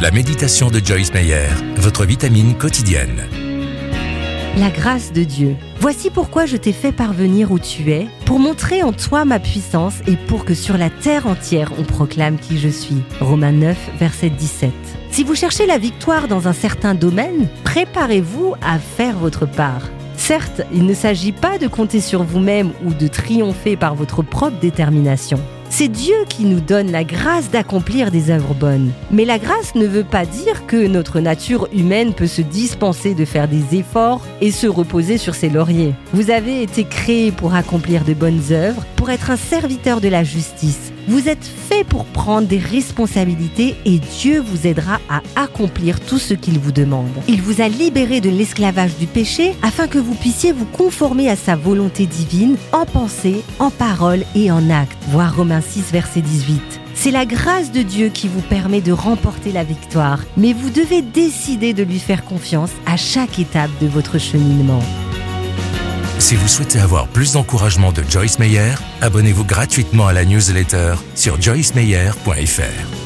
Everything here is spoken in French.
La méditation de Joyce Meyer, votre vitamine quotidienne. La grâce de Dieu. Voici pourquoi je t'ai fait parvenir où tu es, pour montrer en toi ma puissance et pour que sur la terre entière on proclame qui je suis. Romains 9, verset 17. Si vous cherchez la victoire dans un certain domaine, préparez-vous à faire votre part. Certes, il ne s'agit pas de compter sur vous-même ou de triompher par votre propre détermination. C'est Dieu qui nous donne la grâce d'accomplir des œuvres bonnes. Mais la grâce ne veut pas dire que notre nature humaine peut se dispenser de faire des efforts et se reposer sur ses lauriers. Vous avez été créé pour accomplir de bonnes œuvres, pour être un serviteur de la justice. Vous êtes fait pour prendre des responsabilités et Dieu vous aidera à accomplir tout ce qu'il vous demande. Il vous a libéré de l'esclavage du péché afin que vous puissiez vous conformer à sa volonté divine en pensée, en parole et en acte. 6, verset 18. C'est la grâce de Dieu qui vous permet de remporter la victoire, mais vous devez décider de lui faire confiance à chaque étape de votre cheminement. Si vous souhaitez avoir plus d'encouragement de Joyce Meyer, abonnez-vous gratuitement à la newsletter sur joycemeyer.fr.